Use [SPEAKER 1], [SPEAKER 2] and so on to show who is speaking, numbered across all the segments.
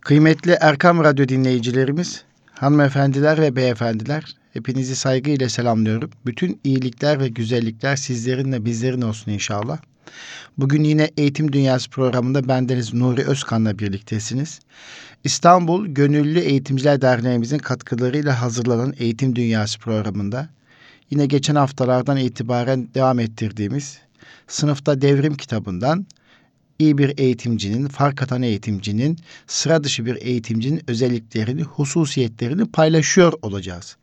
[SPEAKER 1] Kıymetli Erkam Radyo dinleyicilerimiz, hanımefendiler ve beyefendiler, hepinizi saygıyla selamlıyorum. Bütün iyilikler ve güzellikler sizlerin ve bizlerin olsun inşallah. Bugün yine Eğitim Dünyası programında bendeniz Nuri Özkan'la birliktesiniz. İstanbul Gönüllü Eğitimciler Derneğimizin katkılarıyla hazırlanan Eğitim Dünyası programında yine geçen haftalardan itibaren devam ettirdiğimiz sınıfta devrim kitabından iyi bir eğitimcinin, fark atan eğitimcinin, sıra dışı bir eğitimcinin özelliklerini, hususiyetlerini paylaşıyor olacağız.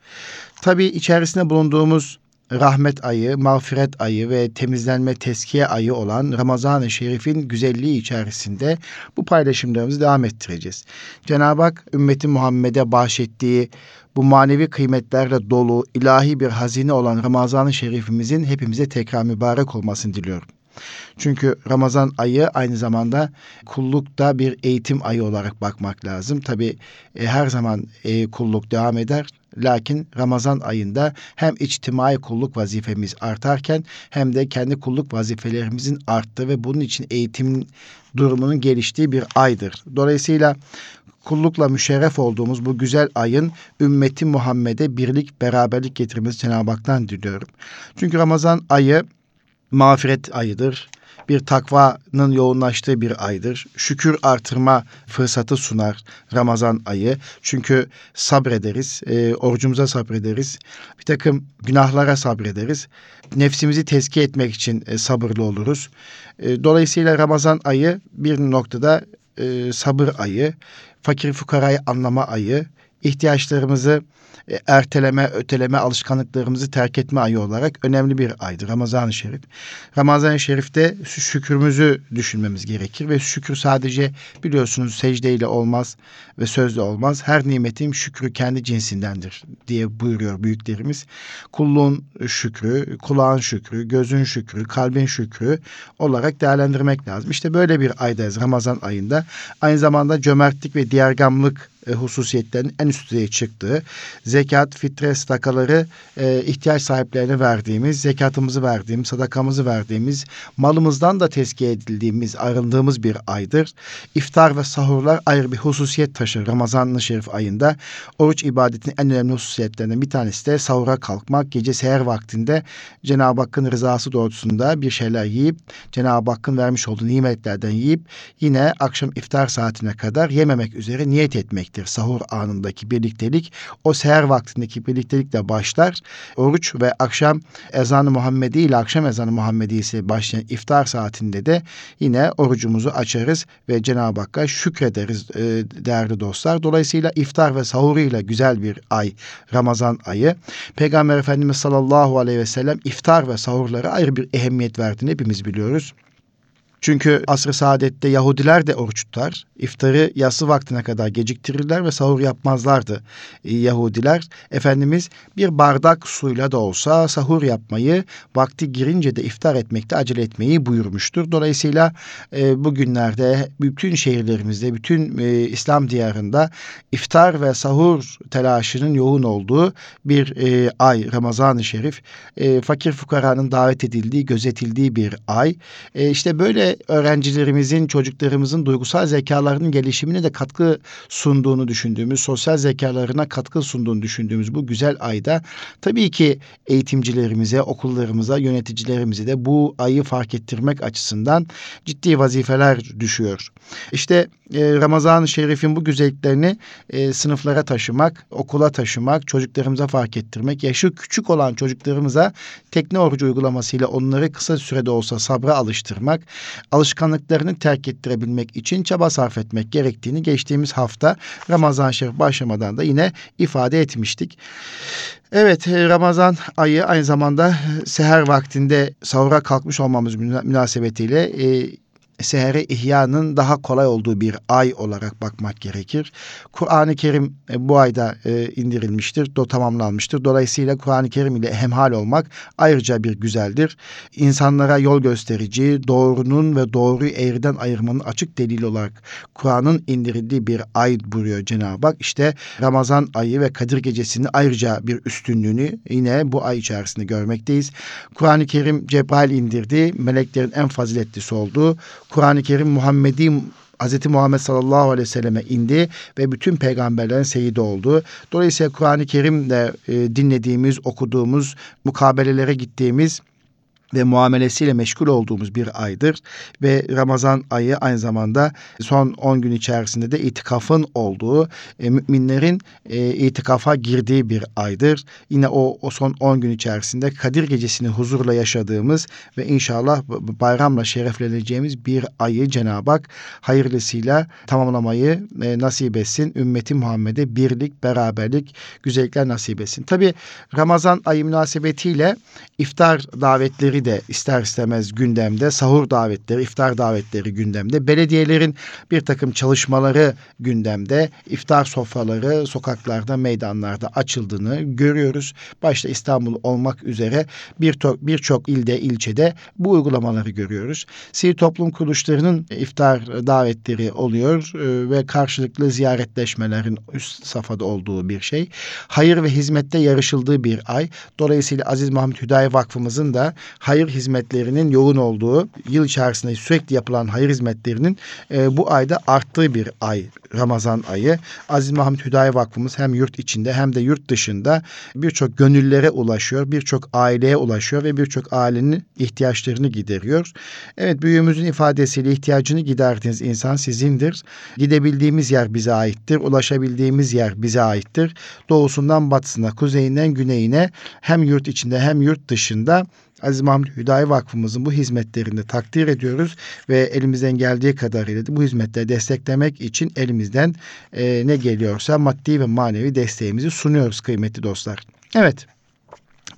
[SPEAKER 1] Tabii içerisinde bulunduğumuz rahmet ayı, mağfiret ayı ve temizlenme teskiye ayı olan Ramazan-ı Şerif'in güzelliği içerisinde bu paylaşımlarımızı devam ettireceğiz. Cenab-ı Hak ümmeti Muhammed'e bahşettiği bu manevi kıymetlerle dolu ilahi bir hazine olan Ramazan-ı Şerif'imizin hepimize tekrar mübarek olmasını diliyorum. Çünkü Ramazan ayı aynı zamanda kullukta bir eğitim ayı olarak bakmak lazım. Tabi e, her zaman e, kulluk devam eder. Lakin Ramazan ayında hem içtimai kulluk vazifemiz artarken hem de kendi kulluk vazifelerimizin arttığı ve bunun için eğitim durumunun geliştiği bir aydır. Dolayısıyla kullukla müşerref olduğumuz bu güzel ayın ümmeti Muhammed'e birlik, beraberlik getirmesi Cenab-ı Hak'tan diliyorum. Çünkü Ramazan ayı mağfiret ayıdır. Bir takvanın yoğunlaştığı bir aydır. Şükür artırma fırsatı sunar Ramazan ayı. Çünkü sabrederiz, e, orucumuza sabrederiz. Bir takım günahlara sabrederiz. Nefsimizi tezkiye etmek için e, sabırlı oluruz. E, dolayısıyla Ramazan ayı bir noktada e, sabır ayı, fakir fukarayı anlama ayı, ihtiyaçlarımızı e, erteleme, öteleme alışkanlıklarımızı terk etme ayı olarak önemli bir aydır Ramazan-ı Şerif. Ramazan-ı Şerif'te şükrümüzü düşünmemiz gerekir ve şükür sadece biliyorsunuz secdeyle olmaz ve sözle olmaz. Her nimetin şükrü kendi cinsindendir diye buyuruyor büyüklerimiz. Kulluğun şükrü, kulağın şükrü, gözün şükrü, kalbin şükrü olarak değerlendirmek lazım. İşte böyle bir aydayız Ramazan ayında. Aynı zamanda cömertlik ve diğergamlık e, hususiyetlerin en üst düzeye çıktığı, zekat, fitre, sadakaları e, ihtiyaç sahiplerine verdiğimiz, zekatımızı verdiğimiz, sadakamızı verdiğimiz, malımızdan da tezkiye edildiğimiz, ayrıldığımız bir aydır. İftar ve sahurlar ayrı bir hususiyet taşır Ramazan-ı Şerif ayında. Oruç ibadetinin en önemli hususiyetlerinden bir tanesi de sahura kalkmak, gece seher vaktinde Cenab-ı Hakk'ın rızası doğrultusunda bir şeyler yiyip, Cenab-ı Hakk'ın vermiş olduğu nimetlerden yiyip, yine akşam iftar saatine kadar yememek üzere niyet etmektir birlikteliktir. Sahur anındaki birliktelik o seher vaktindeki birliktelikle başlar. Oruç ve akşam ezanı Muhammedi ile akşam ezanı Muhammedi ise başlayan iftar saatinde de yine orucumuzu açarız ve Cenab-ı Hakk'a şükrederiz e, değerli dostlar. Dolayısıyla iftar ve sahuruyla güzel bir ay Ramazan ayı. Peygamber Efendimiz sallallahu aleyhi ve sellem iftar ve sahurlara ayrı bir ehemmiyet verdiğini hepimiz biliyoruz. Çünkü asr-ı saadette Yahudiler de oruç tutar. İftarı yatsı vaktine kadar geciktirirler ve sahur yapmazlardı e, Yahudiler. Efendimiz bir bardak suyla da olsa sahur yapmayı, vakti girince de iftar etmekte acele etmeyi buyurmuştur. Dolayısıyla e, bugünlerde bütün şehirlerimizde, bütün e, İslam diyarında iftar ve sahur telaşının yoğun olduğu bir e, ay Ramazan-ı Şerif. E, fakir fukaranın davet edildiği, gözetildiği bir ay. E, işte böyle öğrencilerimizin, çocuklarımızın duygusal zekalarının gelişimine de katkı sunduğunu düşündüğümüz, sosyal zekalarına katkı sunduğunu düşündüğümüz bu güzel ayda tabii ki eğitimcilerimize, okullarımıza, yöneticilerimize de bu ayı fark ettirmek açısından ciddi vazifeler düşüyor. İşte e, Ramazan-ı Şerif'in bu güzelliklerini e, sınıflara taşımak, okula taşımak, çocuklarımıza fark ettirmek, yaşı küçük olan çocuklarımıza tekne orucu uygulamasıyla onları kısa sürede olsa sabra alıştırmak, alışkanlıklarını terk ettirebilmek için çaba sarf etmek gerektiğini geçtiğimiz hafta Ramazan Şerif başlamadan da yine ifade etmiştik. Evet Ramazan ayı aynı zamanda seher vaktinde sahura kalkmış olmamız münasebetiyle e, seheri ihyanın daha kolay olduğu bir ay olarak bakmak gerekir. Kur'an-ı Kerim e, bu ayda e, indirilmiştir, do tamamlanmıştır. Dolayısıyla Kur'an-ı Kerim ile hemhal olmak ayrıca bir güzeldir. İnsanlara yol gösterici, doğrunun ve doğruyu eğriden ayırmanın açık delili olarak Kur'an'ın indirildiği bir ay buyuruyor Cenab-ı Hak. İşte Ramazan ayı ve Kadir gecesinin ayrıca bir üstünlüğünü yine bu ay içerisinde görmekteyiz. Kur'an-ı Kerim Cebrail indirdi, meleklerin en faziletlisi olduğu Kur'an-ı Kerim Muhammedi Hz. Muhammed sallallahu aleyhi ve selleme indi ve bütün peygamberlerin seyidi oldu. Dolayısıyla Kur'an-ı Kerim'de e, dinlediğimiz, okuduğumuz, mukabelelere gittiğimiz ve muamelesiyle meşgul olduğumuz bir aydır ve Ramazan ayı aynı zamanda son 10 gün içerisinde de itikafın olduğu e, müminlerin e, itikafa girdiği bir aydır. Yine o, o son 10 gün içerisinde Kadir gecesini huzurla yaşadığımız ve inşallah bayramla şerefleneceğimiz bir ayı Cenab-ı Hak hayırlısıyla tamamlamayı e, nasip etsin. Ümmeti Muhammed'e birlik, beraberlik, güzellikler nasip etsin. Tabi Ramazan ayı münasebetiyle iftar davetleri davetleri de ister istemez gündemde, sahur davetleri, iftar davetleri gündemde, belediyelerin bir takım çalışmaları gündemde, iftar sofraları sokaklarda, meydanlarda açıldığını görüyoruz. Başta İstanbul olmak üzere birçok birçok ilde, ilçede bu uygulamaları görüyoruz. Sivil toplum kuruluşlarının iftar davetleri oluyor e, ve karşılıklı ziyaretleşmelerin üst safhada olduğu bir şey. Hayır ve hizmette yarışıldığı bir ay. Dolayısıyla Aziz Mahmut Hüdayi Vakfımızın da hayır hizmetlerinin yoğun olduğu, yıl içerisinde sürekli yapılan hayır hizmetlerinin e, bu ayda arttığı bir ay Ramazan ayı. Aziz Mahmut Hüdayi Vakfımız hem yurt içinde hem de yurt dışında birçok gönüllere ulaşıyor, birçok aileye ulaşıyor ve birçok ailenin ihtiyaçlarını gideriyor. Evet büyüğümüzün ifadesiyle ihtiyacını giderdiğiniz insan sizindir. Gidebildiğimiz yer bize aittir, ulaşabildiğimiz yer bize aittir. Doğusundan batısına, kuzeyinden güneyine hem yurt içinde hem yurt dışında Aziz Mahmut Hüdayi Vakfımızın bu hizmetlerini takdir ediyoruz ve elimizden geldiği kadarıyla da bu hizmetleri desteklemek için elimizden e, ne geliyorsa maddi ve manevi desteğimizi sunuyoruz kıymetli dostlar. Evet.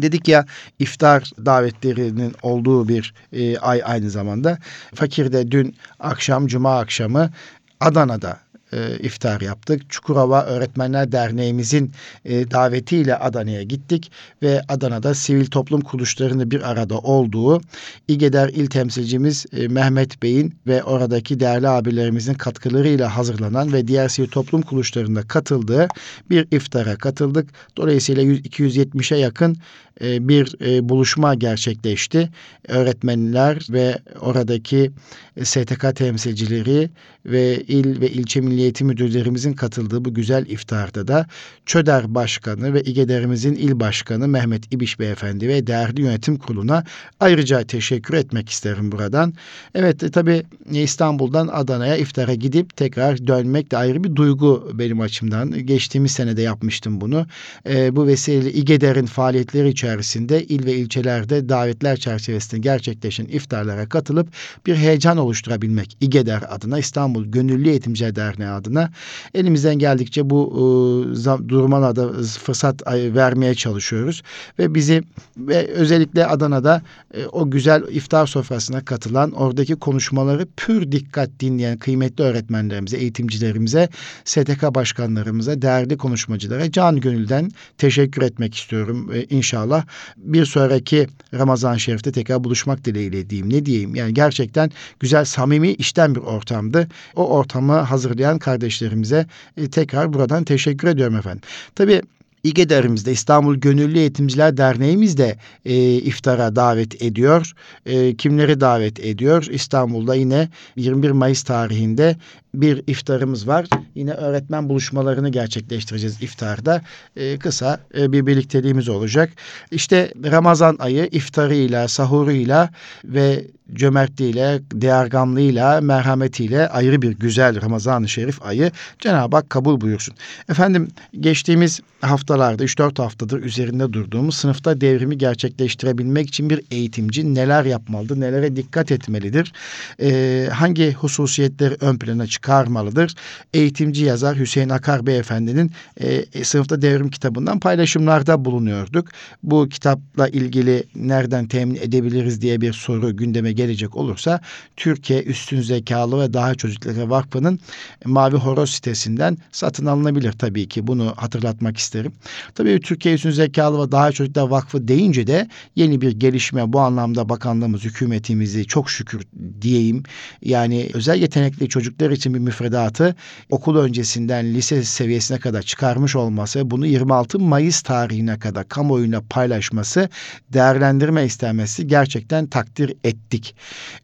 [SPEAKER 1] Dedik ya iftar davetlerinin olduğu bir e, ay aynı zamanda. Fakir'de dün akşam cuma akşamı Adana'da e, iftar yaptık. Çukurova Öğretmenler Derneğimizin e, davetiyle Adana'ya gittik ve Adana'da sivil toplum kuruluşlarının bir arada olduğu İGEDER il temsilcimiz e, Mehmet Bey'in ve oradaki değerli abilerimizin katkılarıyla hazırlanan ve diğer sivil toplum kuruluşlarında katıldığı bir iftara katıldık. Dolayısıyla 270'e yakın bir e, buluşma gerçekleşti. Öğretmenler ve oradaki e, STK temsilcileri ve il ve ilçe milli eğitim müdürlerimizin katıldığı bu güzel iftarda da ÇÖDER Başkanı ve İGEDER'imizin il başkanı Mehmet İbiş Beyefendi ve değerli yönetim kuruluna ayrıca teşekkür etmek isterim buradan. Evet e, tabii İstanbul'dan Adana'ya iftara gidip tekrar dönmek de ayrı bir duygu benim açımdan. Geçtiğimiz senede yapmıştım bunu. E, bu vesileyle İGEDER'in faaliyetleri içerisinde içerisinde il ve ilçelerde davetler çerçevesinde gerçekleşen iftarlara katılıp bir heyecan oluşturabilmek İGEDER adına İstanbul Gönüllü Eğitimciler Derneği adına elimizden geldikçe bu e, duruma da fırsat vermeye çalışıyoruz. Ve bizi ve özellikle Adana'da e, o güzel iftar sofrasına katılan oradaki konuşmaları pür dikkat dinleyen kıymetli öğretmenlerimize, eğitimcilerimize, STK başkanlarımıza, değerli konuşmacılara can gönülden teşekkür etmek istiyorum. E, inşallah inşallah bir sonraki Ramazan Şerif'te tekrar buluşmak dileğiyle diyeyim. Ne diyeyim? Yani gerçekten güzel, samimi, işten bir ortamdı. O ortamı hazırlayan kardeşlerimize e, tekrar buradan teşekkür ediyorum efendim. Tabii İGEDER'imizde İstanbul Gönüllü Eğitimciler Derneğimiz de e, iftara davet ediyor. E, kimleri davet ediyor? İstanbul'da yine 21 Mayıs tarihinde bir iftarımız var. Yine öğretmen buluşmalarını gerçekleştireceğiz iftarda. E, kısa e, bir birlikteliğimiz olacak. İşte Ramazan ayı iftarıyla, sahuruyla ve cömertliğiyle, değergamlığıyla, merhametiyle ayrı bir güzel Ramazan-ı Şerif ayı Cenab-ı Hak kabul buyursun. Efendim geçtiğimiz haftalarda 3-4 haftadır üzerinde durduğumuz sınıfta devrimi gerçekleştirebilmek için bir eğitimci neler yapmalıdır, nelere dikkat etmelidir, ee, hangi hususiyetleri ön plana çıkarmalıdır? Eğitimci yazar Hüseyin Akar Beyefendi'nin e, sınıfta devrim kitabından paylaşımlarda bulunuyorduk. Bu kitapla ilgili nereden temin edebiliriz diye bir soru gündeme gelecek olursa Türkiye Üstün Zekalı ve Daha Çocuklara Vakfı'nın Mavi Horoz sitesinden satın alınabilir tabii ki. Bunu hatırlatmak isterim. Tabii Türkiye Üstün Zekalı ve Daha Çocuklar Vakfı deyince de yeni bir gelişme bu anlamda bakanlığımız, hükümetimizi çok şükür diyeyim. Yani özel yetenekli çocuklar için paylaştığım bir müfredatı okul öncesinden lise seviyesine kadar çıkarmış olması, bunu 26 Mayıs tarihine kadar kamuoyuna paylaşması, değerlendirme istemesi gerçekten takdir ettik.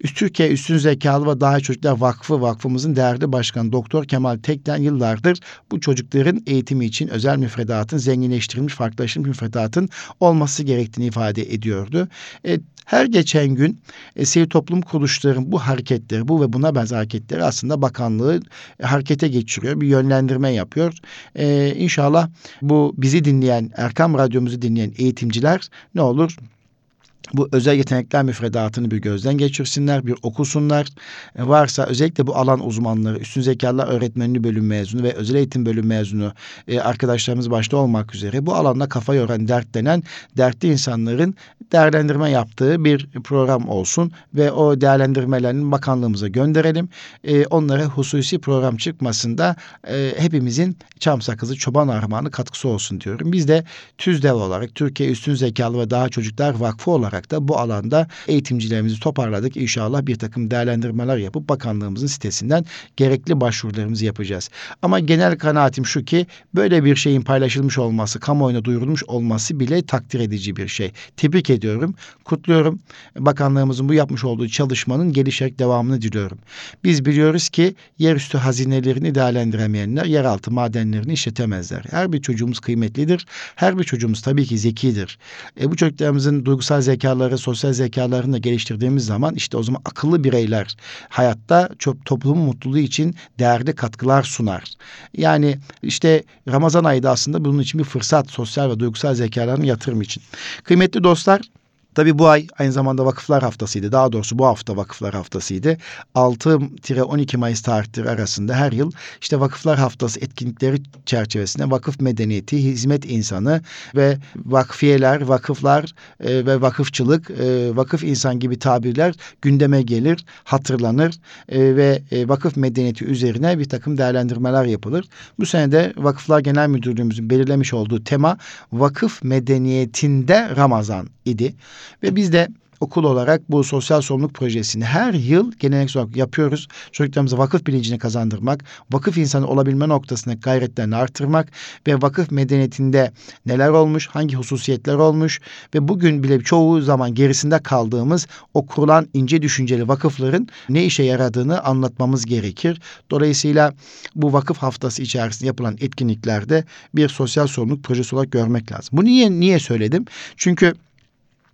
[SPEAKER 1] Üst Türkiye Üstün Zekalı ve Daha Çocuklar Vakfı Vakfımızın değerli başkanı Doktor Kemal Tekten yıllardır bu çocukların eğitimi için özel müfredatın zenginleştirilmiş, farklılaştırılmış müfredatın olması gerektiğini ifade ediyordu. E, her geçen gün e, toplum kuruluşların bu hareketleri, bu ve buna benzer hareketleri aslında bakanlığı e, harekete geçiriyor. Bir yönlendirme yapıyor. E, inşallah bu bizi dinleyen, Erkam Radyomuzu dinleyen eğitimciler ne olur? Bu özel yetenekler müfredatını bir gözden geçirsinler, bir okusunlar. E, varsa özellikle bu alan uzmanları, üstün zekalar öğretmenliği bölüm mezunu ve özel eğitim bölüm mezunu e, arkadaşlarımız başta olmak üzere bu alanda kafa yoran, dertlenen, dertli insanların değerlendirme yaptığı bir program olsun ve o değerlendirmelerini bakanlığımıza gönderelim. E, onlara hususi program çıkmasında e, hepimizin çam sakızı çoban armağanı katkısı olsun diyorum. Biz de TÜZDEV olarak Türkiye Üstün Zekalı ve Daha Çocuklar Vakfı olarak olarak da bu alanda eğitimcilerimizi toparladık. İnşallah bir takım değerlendirmeler yapıp bakanlığımızın sitesinden gerekli başvurularımızı yapacağız. Ama genel kanaatim şu ki böyle bir şeyin paylaşılmış olması, kamuoyuna duyurulmuş olması bile takdir edici bir şey. Tebrik ediyorum, kutluyorum. Bakanlığımızın bu yapmış olduğu çalışmanın gelişerek devamını diliyorum. Biz biliyoruz ki yerüstü hazinelerini değerlendiremeyenler yeraltı madenlerini işletemezler. Her bir çocuğumuz kıymetlidir. Her bir çocuğumuz tabii ki zekidir. E, bu çocuklarımızın duygusal zeka zekaları, sosyal zekalarını da geliştirdiğimiz zaman işte o zaman akıllı bireyler hayatta çok toplumun mutluluğu için değerli katkılar sunar. Yani işte Ramazan ayı da aslında bunun için bir fırsat sosyal ve duygusal zekalarını yatırım için. Kıymetli dostlar Tabi bu ay aynı zamanda vakıflar haftasıydı. Daha doğrusu bu hafta vakıflar haftasıydı. 6-12 Mayıs tarihleri arasında her yıl işte vakıflar haftası etkinlikleri çerçevesinde vakıf medeniyeti, hizmet insanı ve vakfiyeler, vakıflar e, ve vakıfçılık, e, vakıf insan gibi tabirler gündeme gelir, hatırlanır e, ve e, vakıf medeniyeti üzerine bir takım değerlendirmeler yapılır. Bu sene de Vakıflar Genel Müdürlüğümüzün belirlemiş olduğu tema vakıf medeniyetinde Ramazan idi. Ve biz de okul olarak bu sosyal sorumluluk projesini her yıl geleneksel olarak yapıyoruz. Çocuklarımıza vakıf bilincini kazandırmak, vakıf insanı olabilme noktasında gayretlerini artırmak ve vakıf medeniyetinde neler olmuş, hangi hususiyetler olmuş ve bugün bile çoğu zaman gerisinde kaldığımız o kurulan ince düşünceli vakıfların ne işe yaradığını anlatmamız gerekir. Dolayısıyla bu vakıf haftası içerisinde yapılan etkinliklerde bir sosyal sorumluluk projesi olarak görmek lazım. Bu niye niye söyledim? Çünkü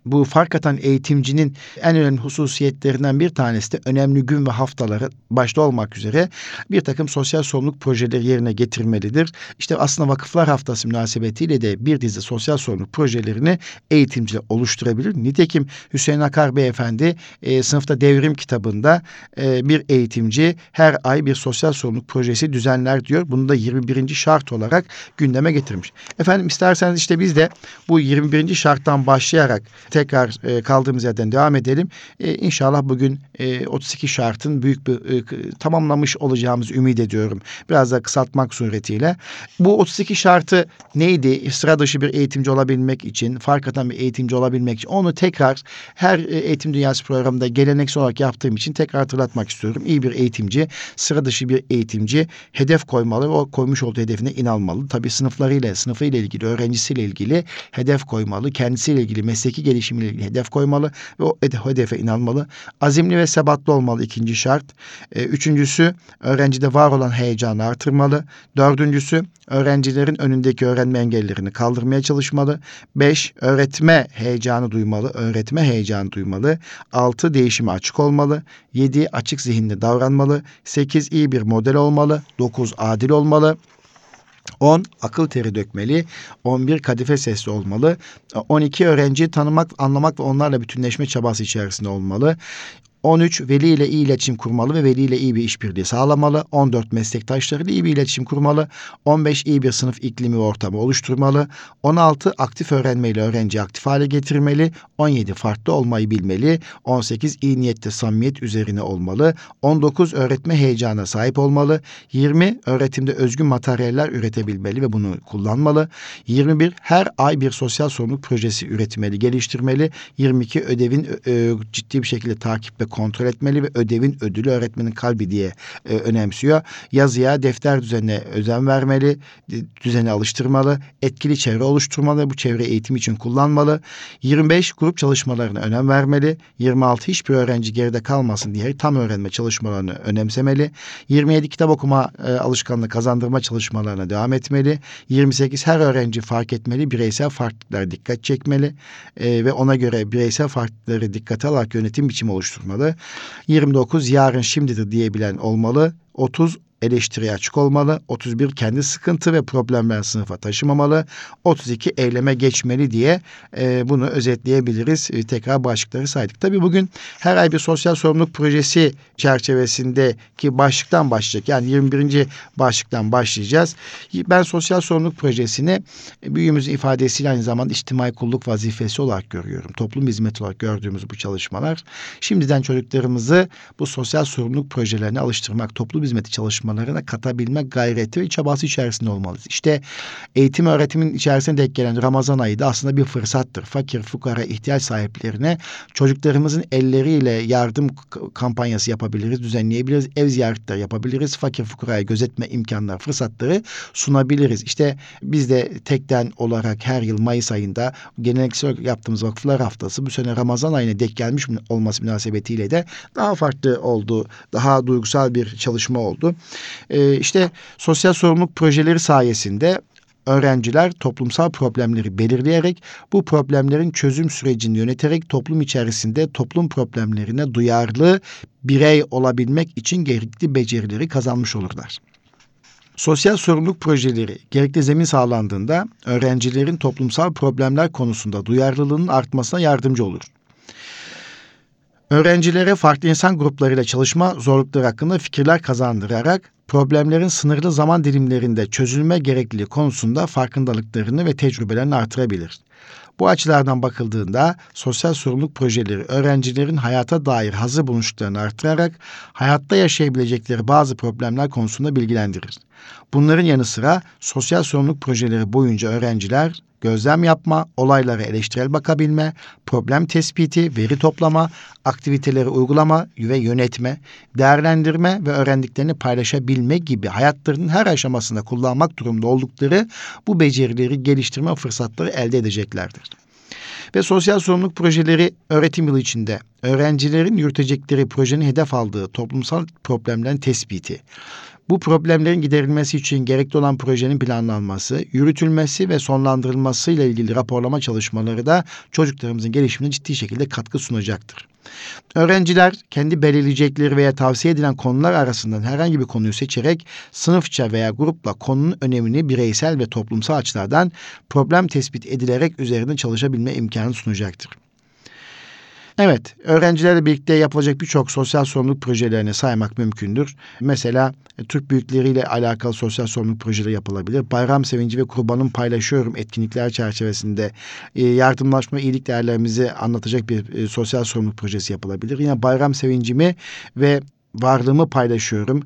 [SPEAKER 1] bu fark atan eğitimcinin en önemli hususiyetlerinden bir tanesi de önemli gün ve haftaları başta olmak üzere bir takım sosyal sorumluluk projeleri yerine getirmelidir. İşte aslında vakıflar haftası münasebetiyle de bir dizi sosyal sorumluluk projelerini eğitimciler oluşturabilir. Nitekim Hüseyin Akar Beyefendi e, sınıfta devrim kitabında e, bir eğitimci her ay bir sosyal sorumluluk projesi düzenler diyor. Bunu da 21. şart olarak gündeme getirmiş. Efendim isterseniz işte biz de bu 21. şarttan başlayarak tekrar e, kaldığımız yerden devam edelim. E, inşallah bugün e, 32 şartın büyük bir e, tamamlamış olacağımızı ümit ediyorum. Biraz da kısaltmak suretiyle. Bu 32 şartı neydi? Sıra dışı bir eğitimci olabilmek için, fark atan bir eğitimci olabilmek için onu tekrar her e, eğitim dünyası programında geleneksel olarak yaptığım için tekrar hatırlatmak istiyorum. İyi bir eğitimci, sıra dışı bir eğitimci hedef koymalı ve o koymuş olduğu hedefine inanmalı. Tabii sınıflarıyla, sınıfıyla ilgili, öğrencisiyle ilgili hedef koymalı. Kendisiyle ilgili mesleki gelişim gelişimiyle ilgili hedef koymalı ve o hedefe inanmalı. Azimli ve sebatlı olmalı ikinci şart. E, üçüncüsü öğrencide var olan heyecanı artırmalı. Dördüncüsü öğrencilerin önündeki öğrenme engellerini kaldırmaya çalışmalı. Beş öğretme heyecanı duymalı. Öğretme heyecanı duymalı. Altı değişime açık olmalı. Yedi açık zihinli davranmalı. Sekiz iyi bir model olmalı. Dokuz adil olmalı. 10 akıl teri dökmeli, 11 kadife sesli olmalı, 12 öğrenciyi tanımak, anlamak ve onlarla bütünleşme çabası içerisinde olmalı. 13 veli ile iyi iletişim kurmalı ve veli ile iyi bir işbirliği sağlamalı. 14 meslektaşlarıyla iyi bir iletişim kurmalı. 15 iyi bir sınıf iklimi ve ortamı oluşturmalı. 16 aktif öğrenmeyle öğrenci aktif hale getirmeli. 17 farklı olmayı bilmeli. 18 iyi niyette samimiyet üzerine olmalı. 19 öğretme heyecana sahip olmalı. 20 öğretimde özgün materyaller üretebilmeli ve bunu kullanmalı. 21 her ay bir sosyal sorumluluk projesi üretmeli, geliştirmeli. 22 ödevin e, ciddi bir şekilde takip ve kontrol etmeli ve ödevin ödülü öğretmenin kalbi diye e, önemsiyor. Yazıya, defter düzenine özen vermeli, düzeni alıştırmalı, etkili çevre oluşturmalı, bu çevre eğitim için kullanmalı. 25 grup çalışmalarına önem vermeli. 26 hiçbir öğrenci geride kalmasın diye tam öğrenme çalışmalarını önemsemeli. 27 kitap okuma e, alışkanlığı kazandırma çalışmalarına devam etmeli. 28 her öğrenci fark etmeli, bireysel farklılıklara dikkat çekmeli e, ve ona göre bireysel farklılıkları dikkate alarak yönetim biçimi oluşturmalı. 29 yarın şimdidir diyebilen olmalı. 30 eleştiriye açık olmalı. 31 kendi sıkıntı ve problemler sınıfa taşımamalı. 32 eyleme geçmeli diye e, bunu özetleyebiliriz. E, tekrar başlıkları saydık. Tabii bugün her ay bir sosyal sorumluluk projesi çerçevesindeki başlıktan başlayacak. Yani 21. başlıktan başlayacağız. Ben sosyal sorumluluk projesini e, büyüğümüzün ifadesiyle aynı zamanda içtimai kulluk vazifesi olarak görüyorum. Toplum hizmeti olarak gördüğümüz bu çalışmalar. Şimdiden çocuklarımızı bu sosyal sorumluluk projelerine alıştırmak, toplum hizmeti çalışmaları çalışmalarına katabilme gayreti ve çabası içerisinde olmalıyız. İşte eğitim öğretimin içerisinde denk gelen Ramazan ayı da aslında bir fırsattır. Fakir, fukara, ihtiyaç sahiplerine çocuklarımızın elleriyle yardım kampanyası yapabiliriz, düzenleyebiliriz, ev ziyaretleri yapabiliriz, fakir fukaraya gözetme imkanları, fırsatları sunabiliriz. İşte biz de tekten olarak her yıl Mayıs ayında geleneksel yaptığımız vakıflar haftası bu sene Ramazan ayına denk gelmiş olması münasebetiyle de daha farklı oldu. Daha duygusal bir çalışma oldu. E, işte sosyal sorumluluk projeleri sayesinde öğrenciler toplumsal problemleri belirleyerek bu problemlerin çözüm sürecini yöneterek toplum içerisinde toplum problemlerine duyarlı birey olabilmek için gerekli becerileri kazanmış olurlar. Sosyal sorumluluk projeleri gerekli zemin sağlandığında öğrencilerin toplumsal problemler konusunda duyarlılığının artmasına yardımcı olur. Öğrencilere farklı insan gruplarıyla çalışma zorlukları hakkında fikirler kazandırarak problemlerin sınırlı zaman dilimlerinde çözülme gerekliliği konusunda farkındalıklarını ve tecrübelerini artırabilir. Bu açılardan bakıldığında sosyal sorumluluk projeleri öğrencilerin hayata dair hazır buluşlarını artırarak hayatta yaşayabilecekleri bazı problemler konusunda bilgilendirir. Bunların yanı sıra sosyal sorumluluk projeleri boyunca öğrenciler gözlem yapma, olaylara eleştirel bakabilme, problem tespiti, veri toplama, aktiviteleri uygulama ve yönetme, değerlendirme ve öğrendiklerini paylaşabilme gibi hayatlarının her aşamasında kullanmak durumunda oldukları bu becerileri geliştirme fırsatları elde edeceklerdir. Ve sosyal sorumluluk projeleri öğretim yılı içinde öğrencilerin yürütecekleri projenin hedef aldığı toplumsal problemlerin tespiti, bu problemlerin giderilmesi için gerekli olan projenin planlanması, yürütülmesi ve sonlandırılması ile ilgili raporlama çalışmaları da çocuklarımızın gelişimine ciddi şekilde katkı sunacaktır. Öğrenciler kendi belirleyecekleri veya tavsiye edilen konular arasından herhangi bir konuyu seçerek sınıfça veya grupla konunun önemini bireysel ve toplumsal açılardan problem tespit edilerek üzerinde çalışabilme imkanı sunacaktır. Evet, öğrencilerle birlikte yapılacak birçok sosyal sorumluluk projelerini saymak mümkündür. Mesela e, Türk büyükleriyle alakalı sosyal sorumluluk projeleri yapılabilir. Bayram sevinci ve kurbanın paylaşıyorum etkinlikler çerçevesinde e, yardımlaşma, iyilik değerlerimizi anlatacak bir e, sosyal sorumluluk projesi yapılabilir. Yine bayram sevincimi ve varlığımı paylaşıyorum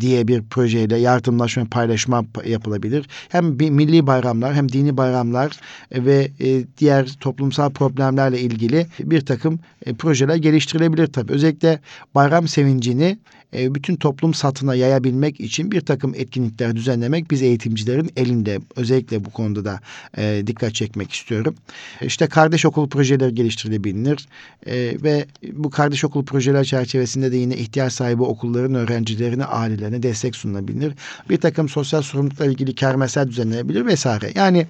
[SPEAKER 1] diye bir projeyle yardımlaşma paylaşma yapılabilir. Hem bir milli bayramlar hem dini bayramlar e, ve e, diğer toplumsal problemlerle ilgili bir takım e, projeler geliştirilebilir tabii. Özellikle bayram sevincini e, bütün toplum satına yayabilmek için bir takım etkinlikler düzenlemek biz eğitimcilerin elinde. Özellikle bu konuda da e, dikkat çekmek istiyorum. İşte kardeş okul projeleri geliştirilebilir e, ve bu kardeş okul projeler çerçevesinde de yine ihtiyaç sahibi okulların öğrencilerine, ailelerine destek sunulabilir. Bir takım sosyal sorumlulukla ilgili kermesler düzenlenebilir vesaire. Yani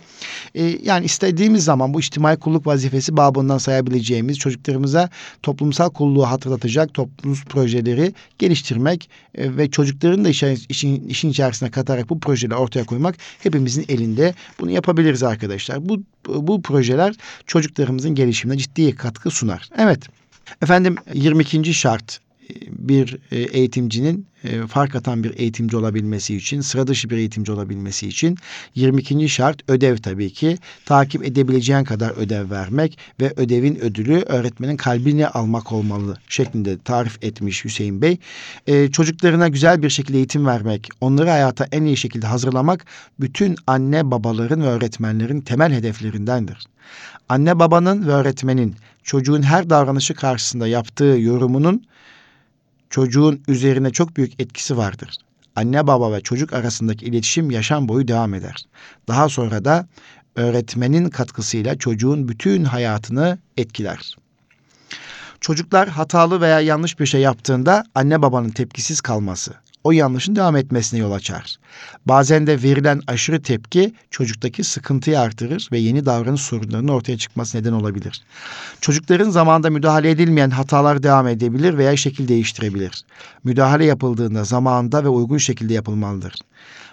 [SPEAKER 1] e, yani istediğimiz zaman bu içtimai kulluk vazifesi babından sayabileceğimiz çocuklarımıza toplumsal kulluğu hatırlatacak toplumsal projeleri geliştirmek geliştirmek e, ve çocukların da işin, işin, içerisine katarak bu projeleri ortaya koymak hepimizin elinde. Bunu yapabiliriz arkadaşlar. Bu, bu projeler çocuklarımızın gelişimine ciddi katkı sunar. Evet. Efendim 22. şart bir e, eğitimcinin e, fark atan bir eğitimci olabilmesi için, sıra dışı bir eğitimci olabilmesi için 22. şart ödev tabii ki. Takip edebileceğin kadar ödev vermek ve ödevin ödülü öğretmenin kalbini almak olmalı şeklinde tarif etmiş Hüseyin Bey. Ee, çocuklarına güzel bir şekilde eğitim vermek, onları hayata en iyi şekilde hazırlamak bütün anne babaların ve öğretmenlerin temel hedeflerindendir. Anne babanın ve öğretmenin çocuğun her davranışı karşısında yaptığı yorumunun çocuğun üzerine çok büyük etkisi vardır. Anne baba ve çocuk arasındaki iletişim yaşam boyu devam eder. Daha sonra da öğretmenin katkısıyla çocuğun bütün hayatını etkiler. Çocuklar hatalı veya yanlış bir şey yaptığında anne babanın tepkisiz kalması, o yanlışın devam etmesine yol açar. Bazen de verilen aşırı tepki çocuktaki sıkıntıyı artırır ve yeni davranış sorunlarının ortaya çıkması neden olabilir. Çocukların zamanında müdahale edilmeyen hatalar devam edebilir veya şekil değiştirebilir. Müdahale yapıldığında zamanında ve uygun şekilde yapılmalıdır.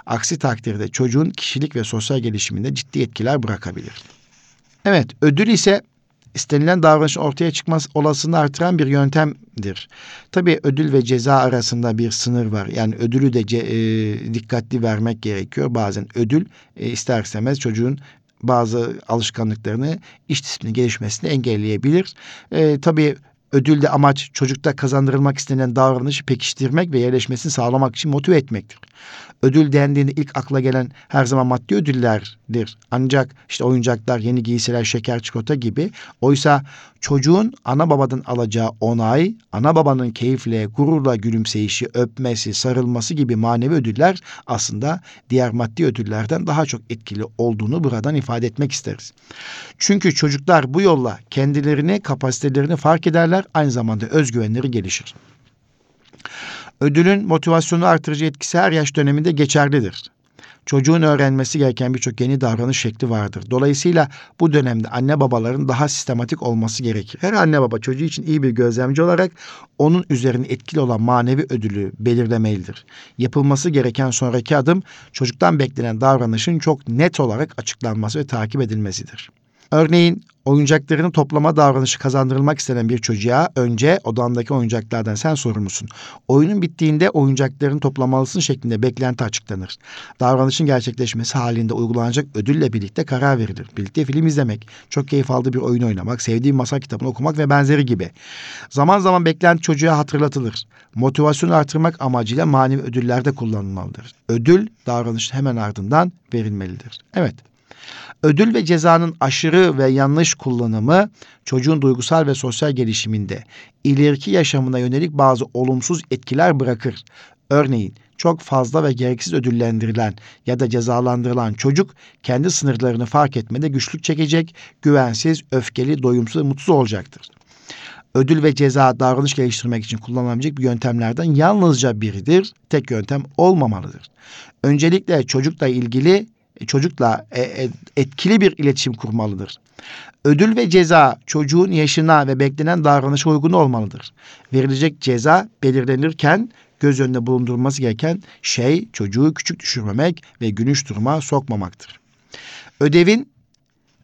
[SPEAKER 1] Aksi takdirde çocuğun kişilik ve sosyal gelişiminde ciddi etkiler bırakabilir. Evet, ödül ise istenilen davranışın ortaya çıkması olasılığını artıran bir yöntemdir. Tabii ödül ve ceza arasında bir sınır var. Yani ödülü de e, dikkatli vermek gerekiyor. Bazen ödül e, ister istemez çocuğun bazı alışkanlıklarını, iş disiplini gelişmesini engelleyebilir. E, tabii ödülde amaç çocukta kazandırılmak istenen davranışı pekiştirmek ve yerleşmesini sağlamak için motive etmektir. Ödül dendiğinde ilk akla gelen her zaman maddi ödüllerdir. Ancak işte oyuncaklar, yeni giysiler, şeker, çikolata gibi. Oysa çocuğun ana babadan alacağı onay, ana babanın keyifle, gururla gülümseyişi, öpmesi, sarılması gibi manevi ödüller aslında diğer maddi ödüllerden daha çok etkili olduğunu buradan ifade etmek isteriz. Çünkü çocuklar bu yolla kendilerini, kapasitelerini fark ederler, aynı zamanda özgüvenleri gelişir. Ödülün motivasyonu artırıcı etkisi her yaş döneminde geçerlidir. Çocuğun öğrenmesi gereken birçok yeni davranış şekli vardır. Dolayısıyla bu dönemde anne babaların daha sistematik olması gerekir. Her anne baba çocuğu için iyi bir gözlemci olarak onun üzerine etkili olan manevi ödülü belirlemelidir. Yapılması gereken sonraki adım çocuktan beklenen davranışın çok net olarak açıklanması ve takip edilmesidir. Örneğin oyuncaklarını toplama davranışı kazandırılmak istenen bir çocuğa önce odandaki oyuncaklardan sen sorumlusun. Oyunun bittiğinde oyuncaklarını toplamalısın şeklinde beklenti açıklanır. Davranışın gerçekleşmesi halinde uygulanacak ödülle birlikte karar verilir. Birlikte film izlemek, çok keyif aldığı bir oyun oynamak, sevdiği masal kitabını okumak ve benzeri gibi. Zaman zaman beklenti çocuğa hatırlatılır. Motivasyonu artırmak amacıyla manevi ödüllerde kullanılmalıdır. Ödül davranışın hemen ardından verilmelidir. Evet. Ödül ve cezanın aşırı ve yanlış kullanımı çocuğun duygusal ve sosyal gelişiminde ileriki yaşamına yönelik bazı olumsuz etkiler bırakır. Örneğin çok fazla ve gereksiz ödüllendirilen ya da cezalandırılan çocuk kendi sınırlarını fark etmede güçlük çekecek, güvensiz, öfkeli, doyumsuz, mutsuz olacaktır. Ödül ve ceza davranış geliştirmek için kullanılabilecek bir yöntemlerden yalnızca biridir. Tek yöntem olmamalıdır. Öncelikle çocukla ilgili çocukla e, e, etkili bir iletişim kurmalıdır. Ödül ve ceza çocuğun yaşına ve beklenen davranışa uygun olmalıdır. Verilecek ceza belirlenirken göz önünde bulundurulması gereken şey çocuğu küçük düşürmemek ve gülünç duruma sokmamaktır. Ödevin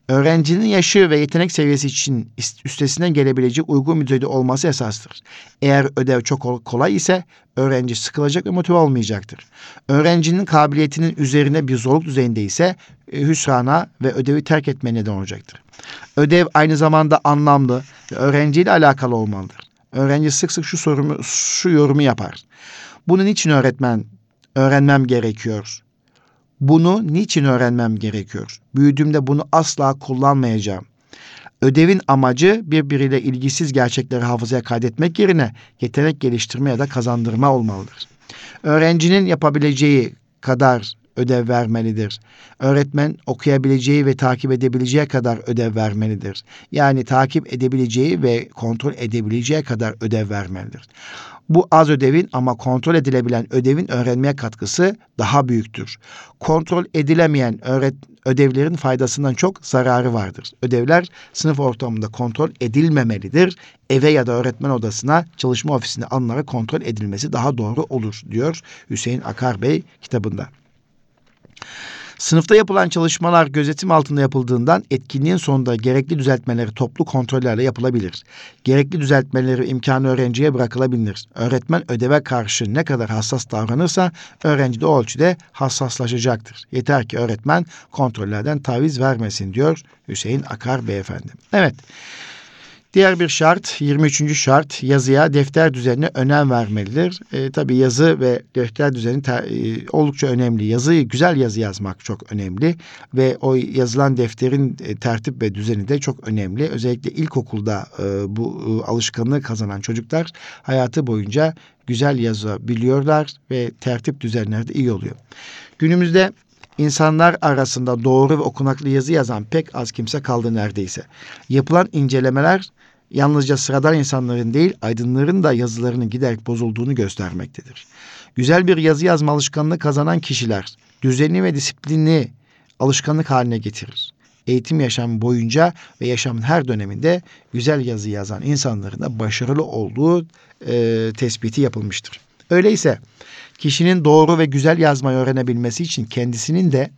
[SPEAKER 1] Öğrencinin yaşı ve yetenek seviyesi için üstesinden gelebilecek uygun bir düzeyde olması esastır. Eğer ödev çok kolay ise öğrenci sıkılacak ve motive olmayacaktır. Öğrencinin kabiliyetinin üzerine bir zorluk düzeyinde ise e, hüsrana ve ödevi terk etmeye neden olacaktır. Ödev aynı zamanda anlamlı ve öğrenciyle alakalı olmalıdır. Öğrenci sık sık şu sorumu, şu yorumu yapar. Bunun için öğretmen öğrenmem gerekiyor. Bunu niçin öğrenmem gerekiyor? Büyüdüğümde bunu asla kullanmayacağım. Ödevin amacı birbiriyle ilgisiz gerçekleri hafızaya kaydetmek yerine yetenek geliştirme ya da kazandırma olmalıdır. Öğrencinin yapabileceği kadar ödev vermelidir. Öğretmen okuyabileceği ve takip edebileceği kadar ödev vermelidir. Yani takip edebileceği ve kontrol edebileceği kadar ödev vermelidir. Bu az ödevin ama kontrol edilebilen ödevin öğrenmeye katkısı daha büyüktür. Kontrol edilemeyen öğret ödevlerin faydasından çok zararı vardır. Ödevler sınıf ortamında kontrol edilmemelidir. Eve ya da öğretmen odasına, çalışma ofisine alınarak kontrol edilmesi daha doğru olur diyor Hüseyin Akar Bey kitabında. Sınıfta yapılan çalışmalar gözetim altında yapıldığından etkinliğin sonunda gerekli düzeltmeleri toplu kontrollerle yapılabilir. Gerekli düzeltmeleri imkanı öğrenciye bırakılabilir. Öğretmen ödeve karşı ne kadar hassas davranırsa öğrenci de o ölçüde hassaslaşacaktır. Yeter ki öğretmen kontrollerden taviz vermesin diyor Hüseyin Akar Beyefendi. Evet. Diğer bir şart, 23. şart yazıya, defter düzenine önem vermelidir. E, tabii yazı ve defter düzeni ter, e, oldukça önemli. Yazıyı, güzel yazı yazmak çok önemli ve o yazılan defterin e, tertip ve düzeni de çok önemli. Özellikle ilkokulda e, bu e, alışkanlığı kazanan çocuklar hayatı boyunca güzel yazabiliyorlar ve tertip düzenleri de iyi oluyor. Günümüzde İnsanlar arasında doğru ve okunaklı yazı yazan pek az kimse kaldı neredeyse. Yapılan incelemeler yalnızca sıradan insanların değil aydınların da yazılarının giderek bozulduğunu göstermektedir. Güzel bir yazı yazma alışkanlığı kazanan kişiler düzeni ve disiplini alışkanlık haline getirir. Eğitim yaşamı boyunca ve yaşamın her döneminde güzel yazı yazan insanların da başarılı olduğu e, tespiti yapılmıştır. Öyleyse kişinin doğru ve güzel yazmayı öğrenebilmesi için kendisinin de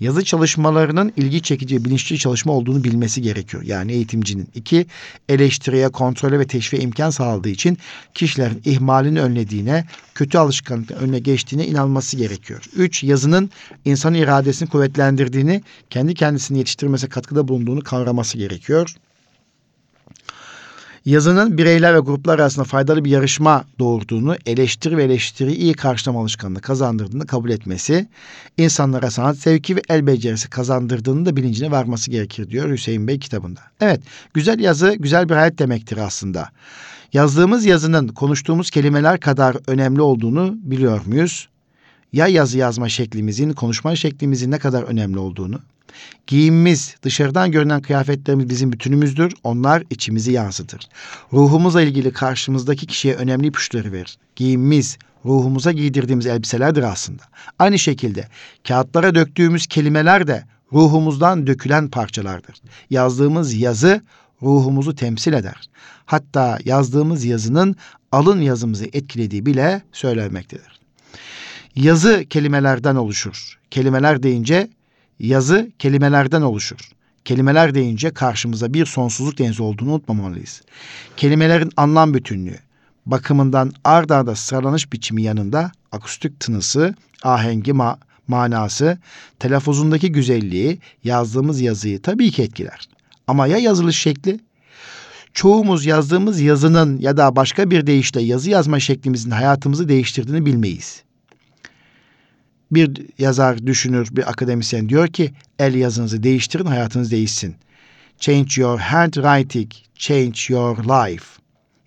[SPEAKER 1] yazı çalışmalarının ilgi çekici, bilinçli çalışma olduğunu bilmesi gerekiyor. Yani eğitimcinin. iki eleştiriye, kontrole ve teşviğe imkan sağladığı için kişilerin ihmalini önlediğine, kötü alışkanlıkların önüne geçtiğine inanması gerekiyor. Üç, yazının insan iradesini kuvvetlendirdiğini, kendi kendisini yetiştirmesi katkıda bulunduğunu kavraması gerekiyor. Yazının bireyler ve gruplar arasında faydalı bir yarışma doğurduğunu, eleştiri ve eleştiri iyi karşılama alışkanlığı kazandırdığını kabul etmesi, insanlara sanat sevki ve el becerisi kazandırdığını da bilincine varması gerekir diyor Hüseyin Bey kitabında. Evet, güzel yazı güzel bir hayat demektir aslında. Yazdığımız yazının konuştuğumuz kelimeler kadar önemli olduğunu biliyor muyuz? Ya yazı yazma şeklimizin, konuşma şeklimizin ne kadar önemli olduğunu? Giyimimiz, dışarıdan görünen kıyafetlerimiz bizim bütünümüzdür. Onlar içimizi yansıtır. Ruhumuzla ilgili karşımızdaki kişiye önemli ipuçları verir. Giyimimiz, ruhumuza giydirdiğimiz elbiselerdir aslında. Aynı şekilde kağıtlara döktüğümüz kelimeler de ruhumuzdan dökülen parçalardır. Yazdığımız yazı ruhumuzu temsil eder. Hatta yazdığımız yazının alın yazımızı etkilediği bile söylenmektedir. Yazı kelimelerden oluşur. Kelimeler deyince Yazı kelimelerden oluşur. Kelimeler deyince karşımıza bir sonsuzluk denizi olduğunu unutmamalıyız. Kelimelerin anlam bütünlüğü, bakımından ard arda sıralanış biçimi yanında akustik tınısı, ahengi ma manası, telaffuzundaki güzelliği, yazdığımız yazıyı tabii ki etkiler. Ama ya yazılış şekli? Çoğumuz yazdığımız yazının ya da başka bir deyişle yazı yazma şeklimizin hayatımızı değiştirdiğini bilmeyiz. Bir yazar, düşünür, bir akademisyen diyor ki el yazınızı değiştirin, hayatınız değişsin. Change your handwriting, change your life.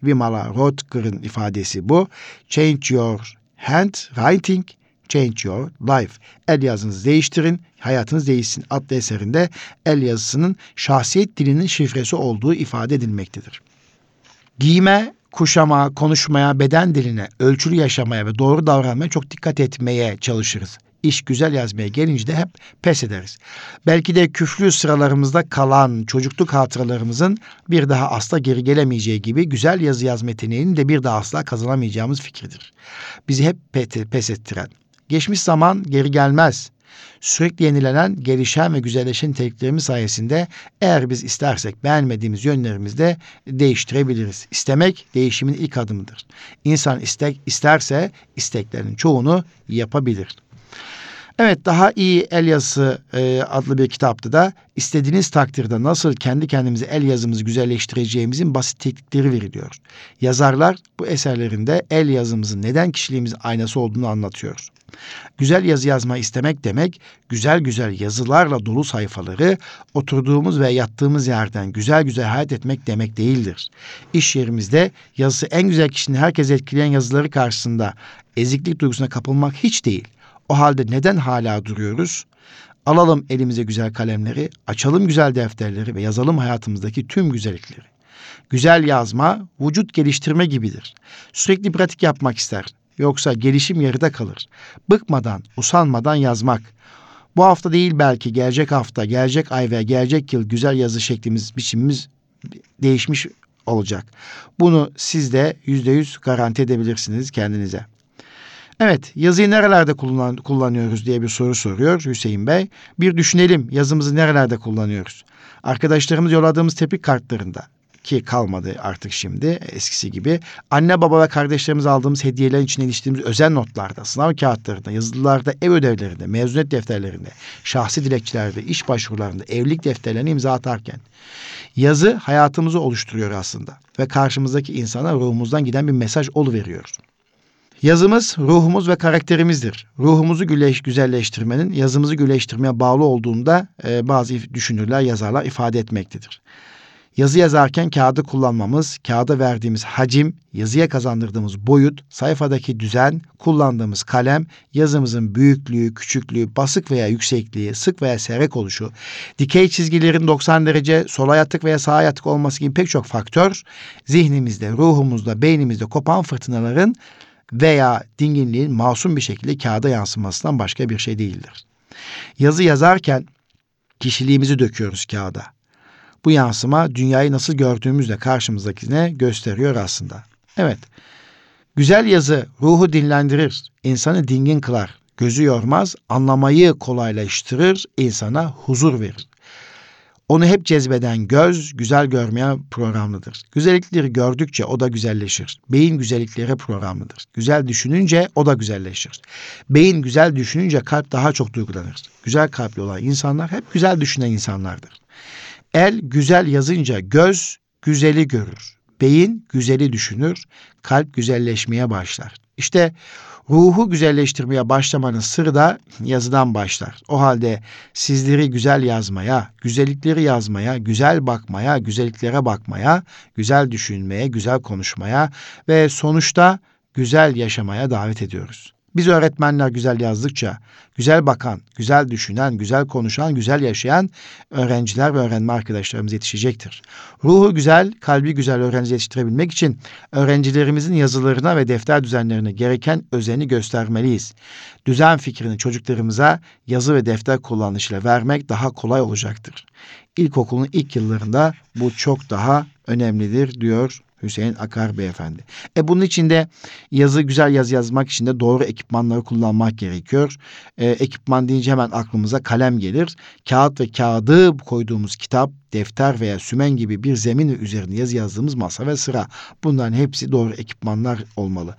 [SPEAKER 1] Vimala Rotker'ın ifadesi bu. Change your handwriting, change your life. El yazınızı değiştirin, hayatınız değişsin adlı eserinde el yazısının şahsiyet dilinin şifresi olduğu ifade edilmektedir. Giyime kuşama, konuşmaya, beden diline, ölçülü yaşamaya ve doğru davranmaya çok dikkat etmeye çalışırız. İş güzel yazmaya gelince de hep pes ederiz. Belki de küflü sıralarımızda kalan çocukluk hatıralarımızın bir daha asla geri gelemeyeceği gibi güzel yazı yazma yeteneğinin de bir daha asla kazanamayacağımız fikridir. Bizi hep pes ettiren. Geçmiş zaman geri gelmez sürekli yenilenen, gelişen ve güzelleşen niteliklerimiz sayesinde eğer biz istersek beğenmediğimiz yönlerimizi de değiştirebiliriz. İstemek değişimin ilk adımıdır. İnsan istek isterse isteklerinin çoğunu yapabilir. Evet daha iyi el yazısı e, adlı bir kitapta da istediğiniz takdirde nasıl kendi kendimize el yazımızı güzelleştireceğimizin basit teknikleri veriliyor. Yazarlar bu eserlerinde el yazımızın neden kişiliğimizin aynası olduğunu anlatıyor. Güzel yazı yazma istemek demek, güzel güzel yazılarla dolu sayfaları oturduğumuz ve yattığımız yerden güzel güzel hayat etmek demek değildir. İş yerimizde yazısı en güzel kişinin herkes etkileyen yazıları karşısında eziklik duygusuna kapılmak hiç değil. O halde neden hala duruyoruz? Alalım elimize güzel kalemleri, açalım güzel defterleri ve yazalım hayatımızdaki tüm güzellikleri. Güzel yazma, vücut geliştirme gibidir. Sürekli pratik yapmak ister. Yoksa gelişim yarıda kalır. Bıkmadan, usanmadan yazmak. Bu hafta değil belki gelecek hafta, gelecek ay ve gelecek yıl güzel yazı şeklimiz, biçimimiz değişmiş olacak. Bunu siz de yüzde yüz garanti edebilirsiniz kendinize. Evet, yazıyı nerelerde kullan kullanıyoruz diye bir soru soruyor Hüseyin Bey. Bir düşünelim yazımızı nerelerde kullanıyoruz? Arkadaşlarımız yolladığımız tepki kartlarında, ki kalmadı artık şimdi eskisi gibi. Anne baba ve kardeşlerimiz aldığımız hediyeler için iliştiğimiz özel notlarda, sınav kağıtlarında, yazılılarda, ev ödevlerinde, mezuniyet defterlerinde, şahsi dilekçelerde, iş başvurularında, evlilik defterlerine imza atarken yazı hayatımızı oluşturuyor aslında ve karşımızdaki insana ruhumuzdan giden bir mesaj oluveriyor. Yazımız ruhumuz ve karakterimizdir. Ruhumuzu güleş, güzelleştirmenin yazımızı güleştirmeye bağlı olduğunda e, bazı düşünürler, yazarlar ifade etmektedir. Yazı yazarken kağıdı kullanmamız, kağıda verdiğimiz hacim, yazıya kazandırdığımız boyut, sayfadaki düzen, kullandığımız kalem, yazımızın büyüklüğü, küçüklüğü, basık veya yüksekliği, sık veya seyrek oluşu, dikey çizgilerin 90 derece sola yatık veya sağa yatık olması gibi pek çok faktör, zihnimizde, ruhumuzda, beynimizde kopan fırtınaların veya dinginliğin masum bir şekilde kağıda yansımasından başka bir şey değildir. Yazı yazarken kişiliğimizi döküyoruz kağıda. Bu yansıma dünyayı nasıl gördüğümüzle karşımızdakine gösteriyor aslında. Evet, güzel yazı ruhu dinlendirir, insanı dingin kılar, gözü yormaz, anlamayı kolaylaştırır, insana huzur verir. Onu hep cezbeden göz güzel görmeye programlıdır. Güzellikleri gördükçe o da güzelleşir. Beyin güzelliklere programlıdır. Güzel düşününce o da güzelleşir. Beyin güzel düşününce kalp daha çok duygulanır. Güzel kalpli olan insanlar hep güzel düşünen insanlardır. El güzel yazınca göz güzeli görür. Beyin güzeli düşünür, kalp güzelleşmeye başlar. İşte ruhu güzelleştirmeye başlamanın sırrı da yazıdan başlar. O halde sizleri güzel yazmaya, güzellikleri yazmaya, güzel bakmaya, güzelliklere bakmaya, güzel düşünmeye, güzel konuşmaya ve sonuçta güzel yaşamaya davet ediyoruz. Biz öğretmenler güzel yazdıkça, güzel bakan, güzel düşünen, güzel konuşan, güzel yaşayan öğrenciler ve öğrenme arkadaşlarımız yetişecektir. Ruhu güzel, kalbi güzel öğrenci yetiştirebilmek için öğrencilerimizin yazılarına ve defter düzenlerine gereken özeni göstermeliyiz. Düzen fikrini çocuklarımıza yazı ve defter kullanışıyla vermek daha kolay olacaktır. İlkokulun ilk yıllarında bu çok daha önemlidir diyor Hüseyin Akar Beyefendi. E bunun için de yazı güzel yazı yazmak için de doğru ekipmanları kullanmak gerekiyor. E, ekipman deyince hemen aklımıza kalem gelir. Kağıt ve kağıdı koyduğumuz kitap, defter veya sümen gibi bir zemin üzerinde yazı yazdığımız masa ve sıra. Bunların hepsi doğru ekipmanlar olmalı.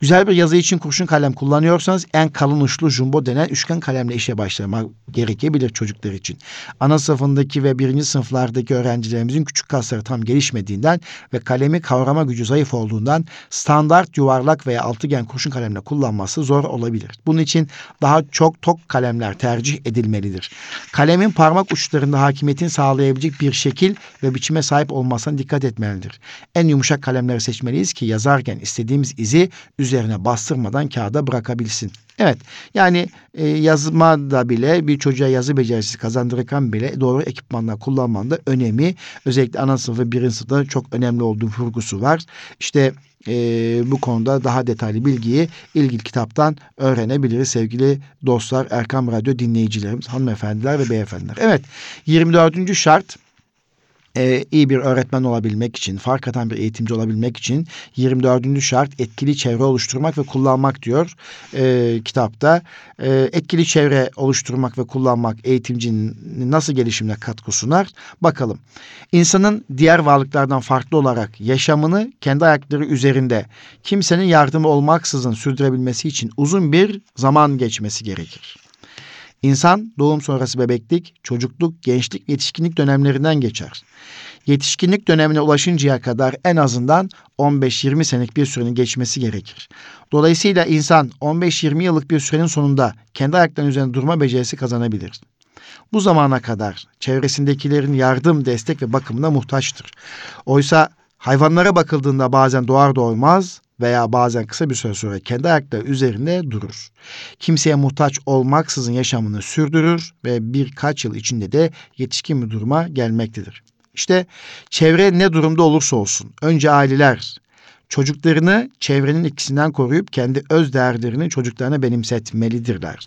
[SPEAKER 1] Güzel bir yazı için kurşun kalem kullanıyorsanız en kalın uçlu jumbo denen üçgen kalemle işe başlamak gerekebilir çocuklar için. Ana sınıfındaki ve birinci sınıflardaki öğrencilerimizin küçük kasları tam gelişmediğinden ve kalemi kavrama gücü zayıf olduğundan standart yuvarlak veya altıgen kurşun kalemle kullanması zor olabilir. Bunun için daha çok tok kalemler tercih edilmelidir. Kalemin parmak uçlarında hakimiyetin sağlayabilecek bir şekil ve biçime sahip olmasına dikkat etmelidir. En yumuşak kalemleri seçmeliyiz ki yazarken istediğimiz izi üzerine bastırmadan kağıda bırakabilsin. Evet yani e, yazmada bile bir çocuğa yazı becerisi kazandırırken bile doğru ekipmanlar kullanmanın da önemi özellikle ana sınıf ve birinci sınıfta çok önemli olduğu vurgusu var. İşte e, bu konuda daha detaylı bilgiyi ilgili kitaptan öğrenebiliriz sevgili dostlar Erkam Radyo dinleyicilerimiz hanımefendiler ve beyefendiler. Evet 24. şart e, iyi bir öğretmen olabilmek için, fark atan bir eğitimci olabilmek için 24. şart etkili çevre oluşturmak ve kullanmak diyor e, kitapta. E, etkili çevre oluşturmak ve kullanmak eğitimcinin nasıl gelişimine katkı sunar? Bakalım. İnsanın diğer varlıklardan farklı olarak yaşamını kendi ayakları üzerinde kimsenin yardımı olmaksızın sürdürebilmesi için uzun bir zaman geçmesi gerekir. İnsan doğum sonrası bebeklik, çocukluk, gençlik, yetişkinlik dönemlerinden geçer. Yetişkinlik dönemine ulaşıncaya kadar en azından 15-20 senelik bir sürenin geçmesi gerekir. Dolayısıyla insan 15-20 yıllık bir sürenin sonunda kendi ayaklarının üzerinde durma becerisi kazanabilir. Bu zamana kadar çevresindekilerin yardım, destek ve bakımına muhtaçtır. Oysa hayvanlara bakıldığında bazen doğar doğmaz veya bazen kısa bir süre sonra kendi ayakları üzerinde durur. Kimseye muhtaç olmaksızın yaşamını sürdürür ve birkaç yıl içinde de yetişkin bir duruma gelmektedir. İşte çevre ne durumda olursa olsun önce aileler çocuklarını çevrenin etkisinden koruyup kendi öz değerlerini çocuklarına benimsetmelidirler.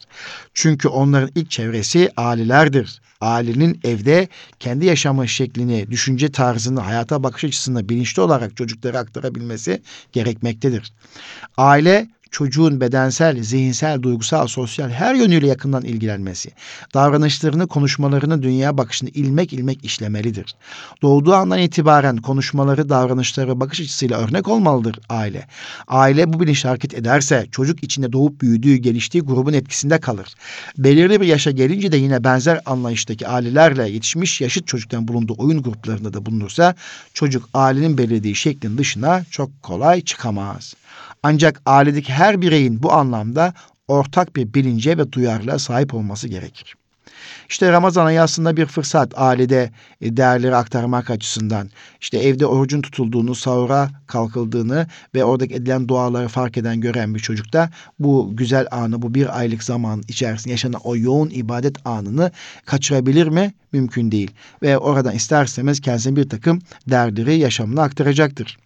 [SPEAKER 1] Çünkü onların ilk çevresi ailelerdir. Ailenin evde kendi yaşama şeklini, düşünce tarzını, hayata bakış açısını bilinçli olarak çocuklara aktarabilmesi gerekmektedir. Aile çocuğun bedensel, zihinsel, duygusal, sosyal her yönüyle yakından ilgilenmesi, davranışlarını, konuşmalarını, dünya bakışını ilmek ilmek işlemelidir. Doğduğu andan itibaren konuşmaları, davranışları, bakış açısıyla örnek olmalıdır aile. Aile bu bilinçle hareket ederse çocuk içinde doğup büyüdüğü, geliştiği grubun etkisinde kalır. Belirli bir yaşa gelince de yine benzer anlayıştaki ailelerle yetişmiş yaşıt çocukların bulunduğu oyun gruplarında da bulunursa çocuk ailenin belirlediği şeklin dışına çok kolay çıkamaz. Ancak ailedeki her bireyin bu anlamda ortak bir bilince ve duyarlılığa sahip olması gerekir. İşte Ramazan ayı aslında bir fırsat ailede e, değerleri aktarmak açısından. İşte evde orucun tutulduğunu, sahura kalkıldığını ve oradaki edilen duaları fark eden gören bir çocukta bu güzel anı, bu bir aylık zaman içerisinde yaşanan o yoğun ibadet anını kaçırabilir mi? Mümkün değil. Ve oradan ister istemez kendisine bir takım derleri yaşamına aktaracaktır.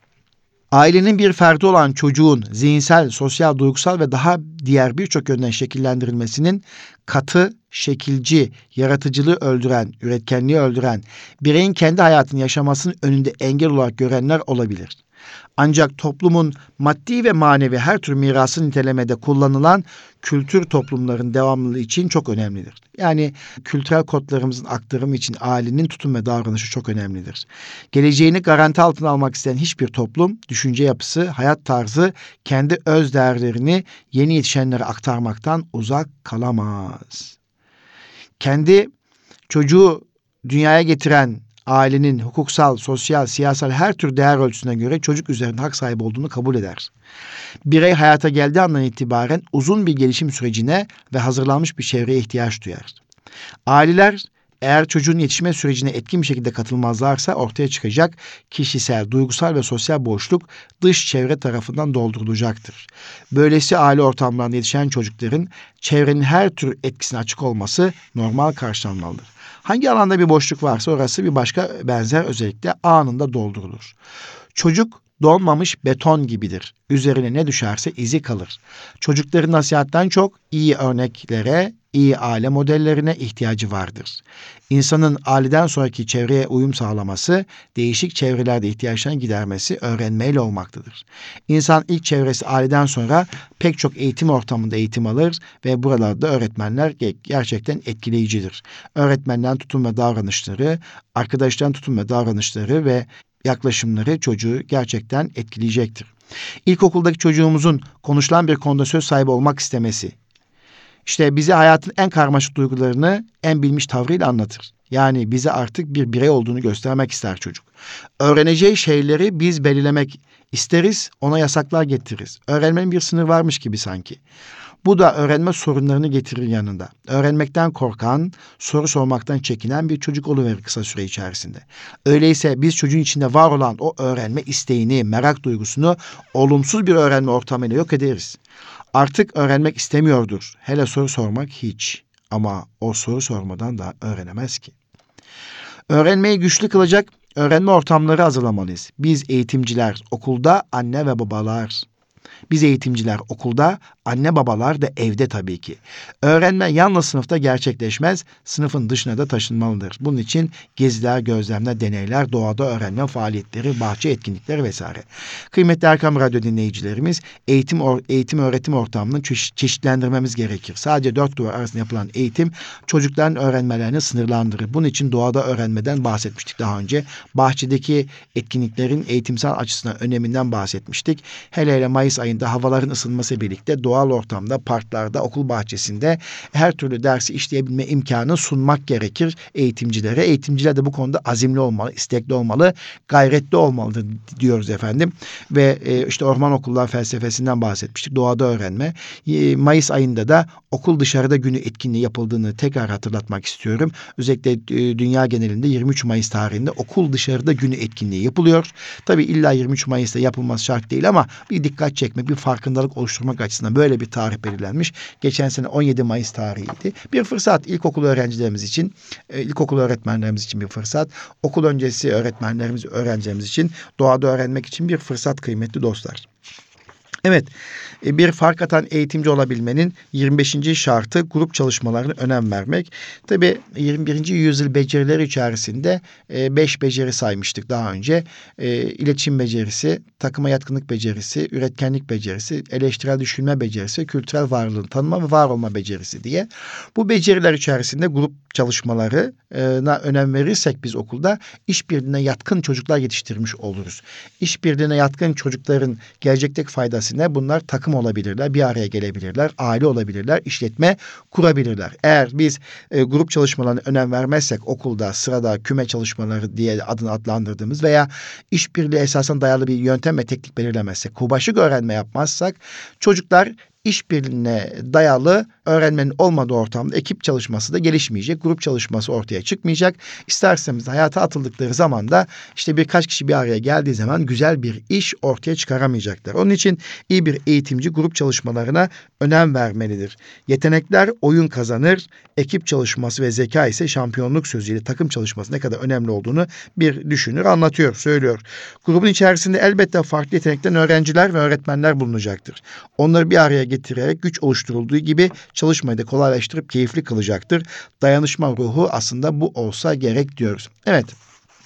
[SPEAKER 1] Ailenin bir ferdi olan çocuğun zihinsel, sosyal, duygusal ve daha diğer birçok yönden şekillendirilmesinin katı, şekilci, yaratıcılığı öldüren, üretkenliği öldüren, bireyin kendi hayatını yaşamasının önünde engel olarak görenler olabilir. Ancak toplumun maddi ve manevi her tür mirası nitelemede kullanılan kültür toplumların devamlılığı için çok önemlidir. Yani kültürel kodlarımızın aktarımı için ailenin tutum ve davranışı çok önemlidir. Geleceğini garanti altına almak isteyen hiçbir toplum, düşünce yapısı, hayat tarzı, kendi öz değerlerini yeni yetişenlere aktarmaktan uzak kalamaz. Kendi çocuğu dünyaya getiren ailenin hukuksal, sosyal, siyasal her tür değer ölçüsüne göre çocuk üzerinde hak sahibi olduğunu kabul eder. Birey hayata geldiği andan itibaren uzun bir gelişim sürecine ve hazırlanmış bir çevreye ihtiyaç duyar. Aileler eğer çocuğun yetişme sürecine etkin bir şekilde katılmazlarsa ortaya çıkacak kişisel, duygusal ve sosyal boşluk dış çevre tarafından doldurulacaktır. Böylesi aile ortamlarında yetişen çocukların çevrenin her tür etkisine açık olması normal karşılanmalıdır. Hangi alanda bir boşluk varsa orası bir başka benzer özellikle anında doldurulur. Çocuk donmamış beton gibidir. Üzerine ne düşerse izi kalır. Çocukların nasihatten çok iyi örneklere, iyi aile modellerine ihtiyacı vardır. İnsanın aileden sonraki çevreye uyum sağlaması, değişik çevrelerde ihtiyaçlarını gidermesi öğrenmeyle olmaktadır. İnsan ilk çevresi aileden sonra pek çok eğitim ortamında eğitim alır ve buralarda öğretmenler gerçekten etkileyicidir. Öğretmenden tutum ve davranışları, arkadaştan tutum ve davranışları ve yaklaşımları çocuğu gerçekten etkileyecektir. İlkokuldaki çocuğumuzun konuşulan bir konuda söz sahibi olmak istemesi, işte bize hayatın en karmaşık duygularını en bilmiş tavrıyla anlatır. Yani bize artık bir birey olduğunu göstermek ister çocuk. Öğreneceği şeyleri biz belirlemek isteriz, ona yasaklar getiririz. Öğrenmenin bir sınır varmış gibi sanki. Bu da öğrenme sorunlarını getirir yanında. Öğrenmekten korkan, soru sormaktan çekinen bir çocuk oluverir kısa süre içerisinde. Öyleyse biz çocuğun içinde var olan o öğrenme isteğini, merak duygusunu olumsuz bir öğrenme ortamıyla yok ederiz. Artık öğrenmek istemiyordur. Hele soru sormak hiç. Ama o soru sormadan da öğrenemez ki. Öğrenmeyi güçlü kılacak öğrenme ortamları hazırlamalıyız. Biz eğitimciler okulda anne ve babalar biz eğitimciler okulda, anne babalar da evde tabii ki. Öğrenme yalnız sınıfta gerçekleşmez, sınıfın dışına da taşınmalıdır. Bunun için geziler, gözlemler, deneyler, doğada öğrenme faaliyetleri, bahçe etkinlikleri vesaire. Kıymetli Erkam Radyo dinleyicilerimiz, eğitim eğitim öğretim ortamını çeşitlendirmemiz gerekir. Sadece dört duvar arasında yapılan eğitim çocukların öğrenmelerini sınırlandırır. Bunun için doğada öğrenmeden bahsetmiştik daha önce. Bahçedeki etkinliklerin eğitimsel açısından öneminden bahsetmiştik. Hele hele Mayıs ayında havaların ısınması birlikte doğal ortamda, parklarda, okul bahçesinde her türlü dersi işleyebilme imkanı sunmak gerekir eğitimcilere. Eğitimciler de bu konuda azimli olmalı, istekli olmalı, gayretli olmalıdır diyoruz efendim. Ve e, işte orman okullar felsefesinden bahsetmiştik. Doğada öğrenme. E, Mayıs ayında da okul dışarıda günü etkinliği yapıldığını tekrar hatırlatmak istiyorum. Özellikle e, dünya genelinde 23 Mayıs tarihinde okul dışarıda günü etkinliği yapılıyor. Tabii illa 23 Mayıs'ta yapılması şart değil ama bir dikkat çekmek bir farkındalık oluşturmak açısından böyle bir tarih belirlenmiş. Geçen sene 17 Mayıs tarihiydi. Bir fırsat ilkokul öğrencilerimiz için, e, ilkokul öğretmenlerimiz için bir fırsat. Okul öncesi öğretmenlerimiz, öğrencilerimiz için doğada öğrenmek için bir fırsat kıymetli dostlar. Evet, e, bir fark atan eğitimci olabilmenin 25. şartı grup çalışmalarına önem vermek. Tabii 21. yüzyıl becerileri içerisinde 5 e, beceri saymıştık daha önce. E, iletişim becerisi, takıma yatkınlık becerisi, üretkenlik becerisi, eleştirel düşünme becerisi, kültürel varlığın tanıma ve var olma becerisi diye. Bu beceriler içerisinde grup çalışmalarına önem verirsek biz okulda işbirliğine yatkın çocuklar yetiştirmiş oluruz. İşbirliğine yatkın çocukların gelecekteki faydası ne? Bunlar takım olabilirler, bir araya gelebilirler, aile olabilirler, işletme kurabilirler. Eğer biz e, grup çalışmalarına önem vermezsek okulda sırada küme çalışmaları diye adını adlandırdığımız veya işbirliği esasen dayalı bir yöntem ve teknik belirlemezsek, kubaşık öğrenme yapmazsak çocuklar işbirliğine dayalı öğrenmenin olmadığı ortamda ekip çalışması da gelişmeyecek. Grup çalışması ortaya çıkmayacak. İsterseniz hayata atıldıkları zaman da işte birkaç kişi bir araya geldiği zaman güzel bir iş ortaya çıkaramayacaklar. Onun için iyi bir eğitimci grup çalışmalarına önem vermelidir. Yetenekler oyun kazanır, ekip çalışması ve zeka ise şampiyonluk sözüyle takım çalışması ne kadar önemli olduğunu bir düşünür, anlatıyor, söylüyor. Grubun içerisinde elbette farklı yetenekten öğrenciler ve öğretmenler bulunacaktır. Onları bir araya getirerek güç oluşturulduğu gibi çalışmayı da kolaylaştırıp keyifli kılacaktır. Dayanışma ruhu aslında bu olsa gerek diyoruz. Evet,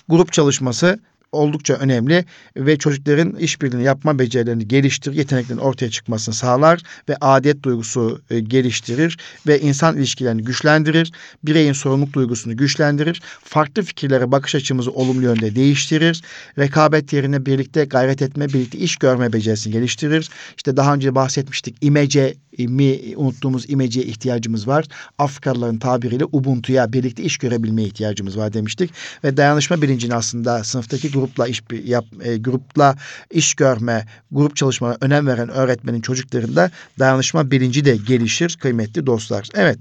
[SPEAKER 1] grup çalışması oldukça önemli ve çocukların işbirliğini yapma becerilerini geliştirir, yeteneklerin ortaya çıkmasını sağlar ve adet duygusu e, geliştirir ve insan ilişkilerini güçlendirir, bireyin sorumluluk duygusunu güçlendirir, farklı fikirlere bakış açımızı olumlu yönde değiştirir, rekabet yerine birlikte gayret etme, birlikte iş görme becerisini geliştirir. İşte daha önce bahsetmiştik imece mi unuttuğumuz imeciye ihtiyacımız var. Afrikalıların tabiriyle Ubuntu'ya birlikte iş görebilmeye ihtiyacımız var demiştik. Ve dayanışma bilincini aslında sınıftaki grupla iş yap, e, grupla iş görme, grup çalışmana önem veren öğretmenin çocuklarında dayanışma bilinci de gelişir kıymetli dostlar. Evet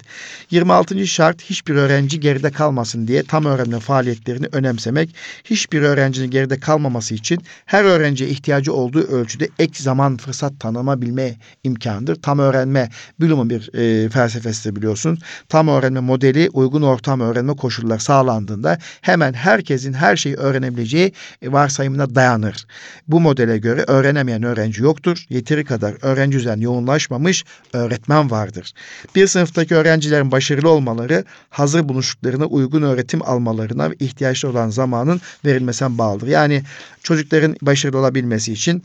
[SPEAKER 1] 26. şart hiçbir öğrenci geride kalmasın diye tam öğrenme faaliyetlerini önemsemek. Hiçbir öğrencinin geride kalmaması için her öğrenciye ihtiyacı olduğu ölçüde ek zaman fırsat tanıma bilme imkanıdır. Tam öğrenme Bloom'un bir e, felsefesi biliyorsun. Tam öğrenme modeli uygun ortam öğrenme koşulları sağlandığında hemen herkesin her şeyi öğrenebileceği e, varsayımına dayanır. Bu modele göre öğrenemeyen öğrenci yoktur. Yeteri kadar öğrenci üzerine yoğunlaşmamış öğretmen vardır. Bir sınıftaki öğrencilerin başarılı olmaları hazır buluştuklarına uygun öğretim almalarına ihtiyaçlı olan zamanın verilmesine bağlıdır. Yani çocukların başarılı olabilmesi için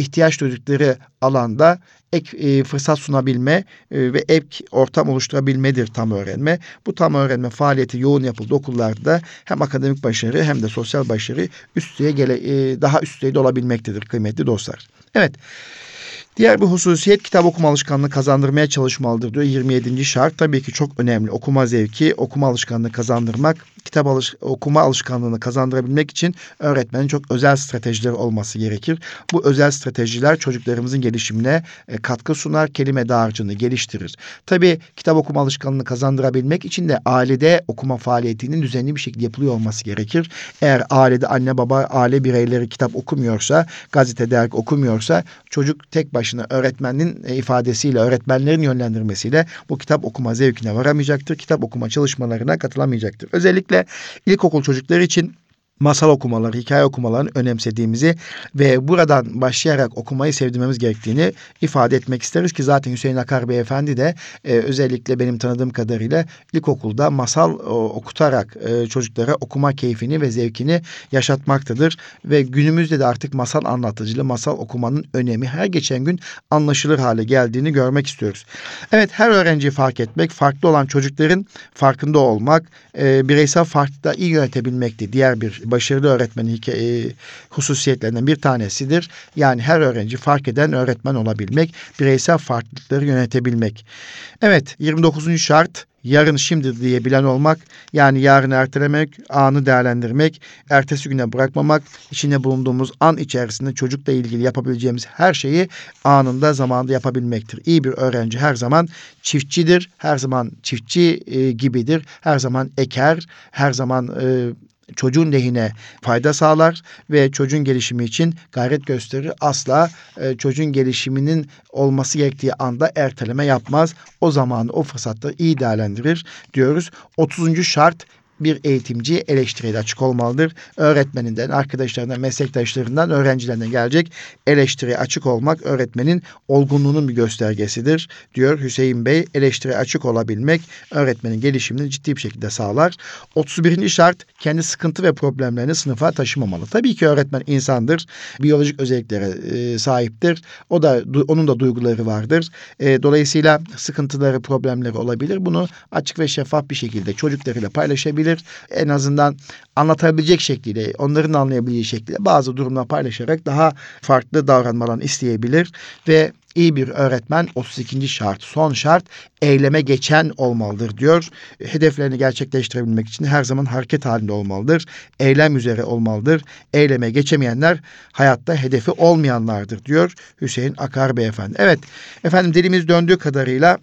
[SPEAKER 1] ihtiyaç duydukları alanda ek e, fırsat sunabilme e, ve ek ortam oluşturabilmedir tam öğrenme. Bu tam öğrenme faaliyeti yoğun yapıldı okullarda hem akademik başarı hem de sosyal başarı üst düzeye gele, e, daha üst düzeyde olabilmektedir kıymetli dostlar. Evet. Diğer bir hususiyet kitap okuma alışkanlığı kazandırmaya çalışmalıdır diyor 27. şart. Tabii ki çok önemli. Okuma zevki, okuma alışkanlığı kazandırmak, kitap alış okuma alışkanlığını kazandırabilmek için öğretmenin çok özel stratejileri olması gerekir. Bu özel stratejiler çocuklarımızın gelişimine e, katkı sunar, kelime dağarcığını geliştirir. Tabii kitap okuma alışkanlığını kazandırabilmek için de ailede okuma faaliyetinin düzenli bir şekilde yapılıyor olması gerekir. Eğer ailede anne baba aile bireyleri kitap okumuyorsa, gazete dergi okumuyorsa çocuk tek başına öğretmenin e, ifadesiyle, öğretmenlerin yönlendirmesiyle bu kitap okuma zevkine varamayacaktır. Kitap okuma çalışmalarına katılamayacaktır. Özellikle ilkokul çocukları için masal okumaları, hikaye okumalarını önemsediğimizi ve buradan başlayarak okumayı sevdirmemiz gerektiğini ifade etmek isteriz ki zaten Hüseyin Akar Beyefendi de e, özellikle benim tanıdığım kadarıyla ilkokulda masal o, okutarak e, çocuklara okuma keyfini ve zevkini yaşatmaktadır ve günümüzde de artık masal anlatıcılığı, masal okumanın önemi her geçen gün anlaşılır hale geldiğini görmek istiyoruz. Evet her öğrenciyi fark etmek, farklı olan çocukların farkında olmak, e, bireysel farklılıkla iyi yönetebilmekti. Diğer bir başarılı öğretmenin hikaye, e, hususiyetlerinden bir tanesidir. Yani her öğrenci fark eden öğretmen olabilmek, bireysel farklılıkları yönetebilmek. Evet 29. şart yarın şimdi diyebilen olmak yani yarını ertelemek, anı değerlendirmek, ertesi güne bırakmamak, içinde bulunduğumuz an içerisinde çocukla ilgili yapabileceğimiz her şeyi anında zamanında yapabilmektir. İyi bir öğrenci her zaman çiftçidir, her zaman çiftçi e, gibidir, her zaman eker, her zaman e, çocuğun lehine fayda sağlar ve çocuğun gelişimi için gayret gösterir. Asla e, çocuğun gelişiminin olması gerektiği anda erteleme yapmaz. O zamanı o fırsatta iyi değerlendirir diyoruz. 30. şart bir eğitimci eleştiriye de açık olmalıdır. Öğretmeninden, arkadaşlarından, meslektaşlarından, öğrencilerinden gelecek eleştiriye açık olmak öğretmenin olgunluğunun bir göstergesidir diyor Hüseyin Bey. Eleştiriye açık olabilmek öğretmenin gelişimini ciddi bir şekilde sağlar. 31. şart kendi sıkıntı ve problemlerini sınıfa taşımamalı. Tabii ki öğretmen insandır. Biyolojik özelliklere e, sahiptir. O da onun da duyguları vardır. E, dolayısıyla sıkıntıları, problemleri olabilir. Bunu açık ve şeffaf bir şekilde çocuklarıyla paylaşabilir. En azından anlatabilecek şekilde, onların anlayabileceği şekilde bazı durumlar paylaşarak daha farklı davranmalarını isteyebilir ve iyi bir öğretmen 32. şart, son şart eyleme geçen olmalıdır diyor. Hedeflerini gerçekleştirebilmek için her zaman hareket halinde olmalıdır. Eylem üzere olmalıdır. Eyleme geçemeyenler hayatta hedefi olmayanlardır diyor Hüseyin Akar Beyefendi. Evet efendim dilimiz döndüğü kadarıyla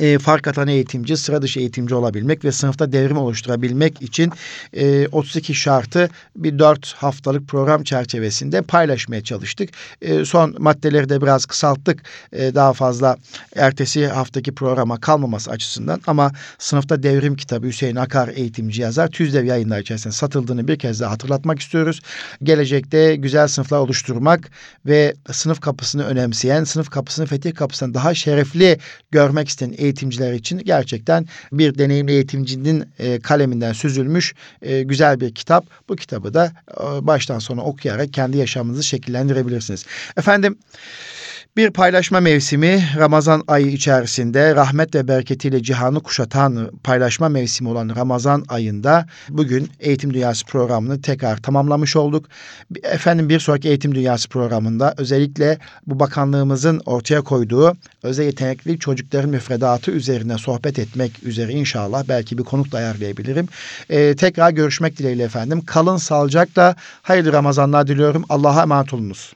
[SPEAKER 1] e, fark atan eğitimci, sıra dışı eğitimci olabilmek ve sınıfta devrim oluşturabilmek için e, 32 şartı bir 4 haftalık program çerçevesinde paylaşmaya çalıştık. E, son maddeleri de biraz kısalttık. E, daha fazla ertesi haftaki programa kalmaması açısından ama sınıfta devrim kitabı Hüseyin Akar eğitimci yazar. Tüzdev yayınlar içerisinde satıldığını bir kez daha hatırlatmak istiyoruz. Gelecekte güzel sınıflar oluşturmak ve sınıf kapısını önemseyen, sınıf kapısını fetih kapısından daha şerefli görmek isteyen eğitimciler için gerçekten bir deneyimli eğitimcinin e, kaleminden süzülmüş e, güzel bir kitap. Bu kitabı da e, baştan sona okuyarak kendi yaşamınızı şekillendirebilirsiniz. Efendim bir paylaşma mevsimi Ramazan ayı içerisinde rahmet ve bereketiyle cihanı kuşatan paylaşma mevsimi olan Ramazan ayında bugün Eğitim Dünyası programını tekrar tamamlamış olduk. Efendim bir sonraki Eğitim Dünyası programında özellikle bu bakanlığımızın ortaya koyduğu özel yetenekli çocukların müfredatı üzerine sohbet etmek üzere inşallah belki bir konuk da ayarlayabilirim. Ee, tekrar görüşmek dileğiyle efendim. Kalın sağlıcakla hayırlı Ramazanlar diliyorum. Allah'a emanet olunuz.